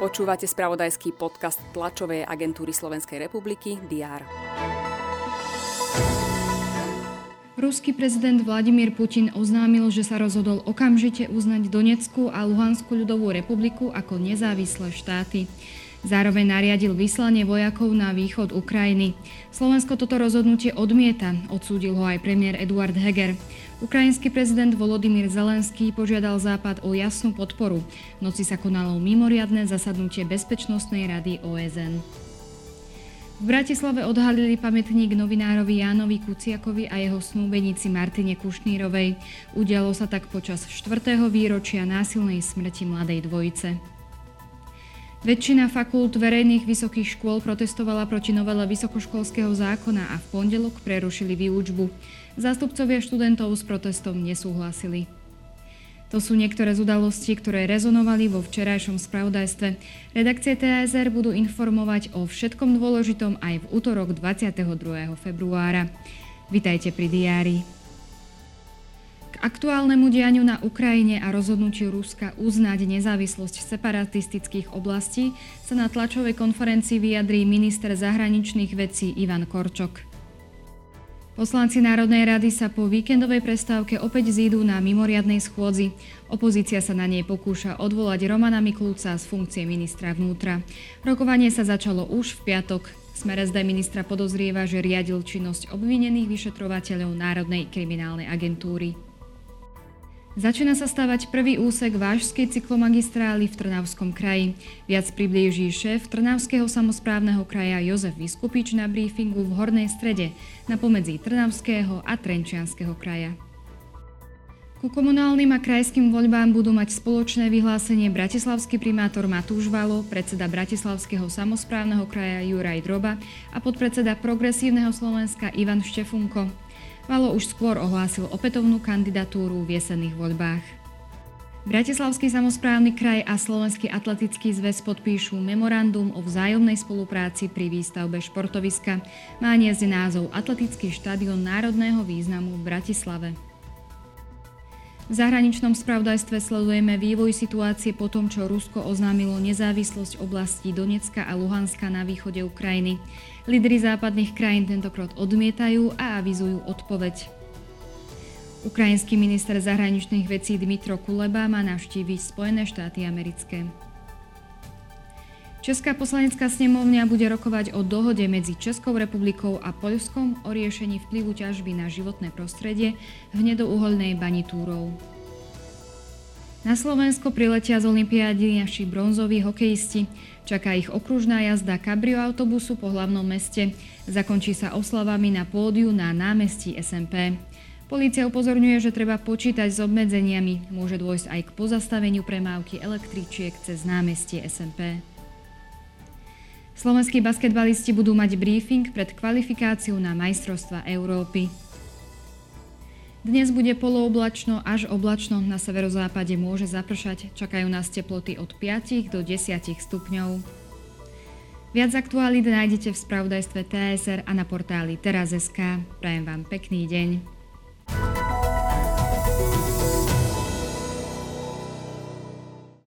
Počúvate spravodajský podcast tlačovej agentúry Slovenskej republiky DR. Ruský prezident Vladimír Putin oznámil, že sa rozhodol okamžite uznať Donetskú a Luhanskú ľudovú republiku ako nezávislé štáty. Zároveň nariadil vyslanie vojakov na východ Ukrajiny. Slovensko toto rozhodnutie odmieta, odsúdil ho aj premiér Eduard Heger. Ukrajinský prezident Volodymyr Zelenský požiadal Západ o jasnú podporu. V noci sa konalo mimoriadne zasadnutie Bezpečnostnej rady OSN. V Bratislave odhalili pamätník novinárovi Jánovi Kuciakovi a jeho snúbenici Martine Kušnírovej. Udialo sa tak počas 4. výročia násilnej smrti mladej dvojice. Väčšina fakult verejných vysokých škôl protestovala proti novele vysokoškolského zákona a v pondelok prerušili výučbu. Zástupcovia študentov s protestom nesúhlasili. To sú niektoré z udalostí, ktoré rezonovali vo včerajšom spravodajstve. Redakcie TSR budú informovať o všetkom dôležitom aj v útorok 22. februára. Vitajte pri diári aktuálnemu dianiu na Ukrajine a rozhodnutiu Ruska uznať nezávislosť separatistických oblastí sa na tlačovej konferencii vyjadrí minister zahraničných vecí Ivan Korčok. Poslanci Národnej rady sa po víkendovej prestávke opäť zídu na mimoriadnej schôdzi. Opozícia sa na nej pokúša odvolať Romana Miklúca z funkcie ministra vnútra. Rokovanie sa začalo už v piatok. Smer SD ministra podozrieva, že riadil činnosť obvinených vyšetrovateľov Národnej kriminálnej agentúry. Začína sa stávať prvý úsek Vážskej cyklomagistrály v Trnavskom kraji. Viac priblíží šéf Trnavského samozprávneho kraja Jozef Vyskupič na briefingu v Hornej strede na pomedzi Trnavského a Trenčianského kraja. Ku komunálnym a krajským voľbám budú mať spoločné vyhlásenie bratislavský primátor Matúš Valo, predseda Bratislavského samozprávneho kraja Juraj Droba a podpredseda Progresívneho Slovenska Ivan Štefunko. Valo už skôr ohlásil opätovnú kandidatúru v jesenných voľbách. Bratislavský samozprávny kraj a Slovenský atletický zväz podpíšu memorandum o vzájomnej spolupráci pri výstavbe športoviska. Má niesť názov Atletický štadión národného významu v Bratislave. V zahraničnom spravodajstve sledujeme vývoj situácie po tom, čo Rusko oznámilo nezávislosť oblastí Donecka a Luhanska na východe Ukrajiny. Lídry západných krajín tentokrát odmietajú a avizujú odpoveď. Ukrajinský minister zahraničných vecí Dmitro Kuleba má navštíviť Spojené štáty americké. Česká poslanecká snemovňa bude rokovať o dohode medzi Českou republikou a Poľskom o riešení vplyvu ťažby na životné prostredie v hnedouholnej bani Túrov. Na Slovensko priletia z Olympiády naši bronzoví hokejisti. Čaká ich okružná jazda kabrio autobusu po hlavnom meste. Zakončí sa oslavami na pódiu na námestí SMP. Polícia upozorňuje, že treba počítať s obmedzeniami. Môže dôjsť aj k pozastaveniu premávky električiek cez námestie SMP. Slovenskí basketbalisti budú mať briefing pred kvalifikáciou na majstrovstva Európy. Dnes bude polooblačno až oblačno, na severozápade môže zapršať, čakajú nás teploty od 5 do 10 stupňov. Viac aktuálít nájdete v spravodajstve TSR a na portáli teraz.sk. Prajem vám pekný deň.